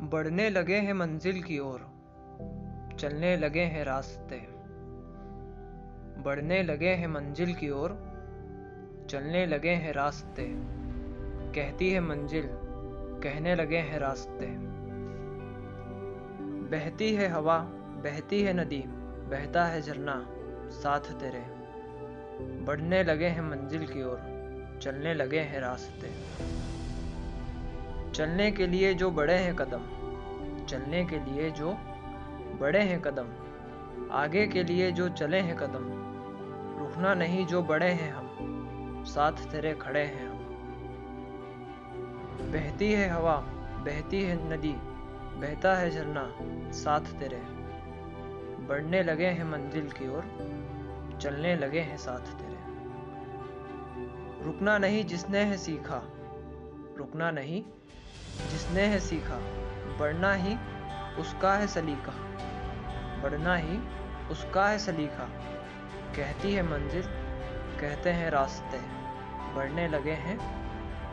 बढ़ने लगे हैं मंजिल की ओर, चलने लगे हैं रास्ते। बढ़ने लगे हैं मंजिल की ओर, चलने लगे हैं रास्ते। कहती है मंजिल, कहने लगे हैं रास्ते। बहती है हवा, बहती है नदी, बहता है झरना, साथ तेरे। बढ़ने लगे हैं मंजिल की ओर, चलने लगे हैं रास्ते। चलने के लिए जो बड़े हैं कदम, चलने के लिए जो बड़े हैं कदम, आगे के लिए जो चले हैं कदम, रुकना नहीं जो बड़े हैं हम, साथ तेरे खड़े हैं हम। बहती है हवा, बहती है नदी, बहता है झरना, साथ तेरे। बढ़ने लगे हैं मंजिल की ओर, चलने लगे हैं साथ तेरे। रुकना नहीं जिसने है सीखा, रुकना नहीं जिसने है सीखा, बढ़ना ही उसका है सलीका। बढ़ना ही उसका है सलीका। कहती है मंजिल, कहते हैं रास्ते। बढ़ने लगे हैं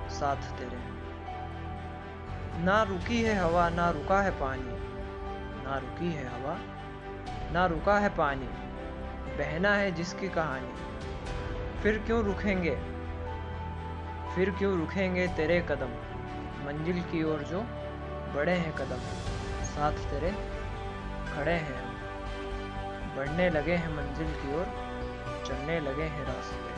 साथ तेरे। ना रुकी है हवा, ना रुका है पानी। ना रुकी है हवा, ना रुका है पानी। बहना है जिसकी कहानी। फिर क्यों रुकेंगे? फिर क्यों रुकेंगे तेरे कदम? मंजिल की ओर जो बड़े हैं कदम, साथ तेरे खड़े हैं बढ़ने लगे हैं मंजिल की ओर, चलने लगे हैं रास्ते।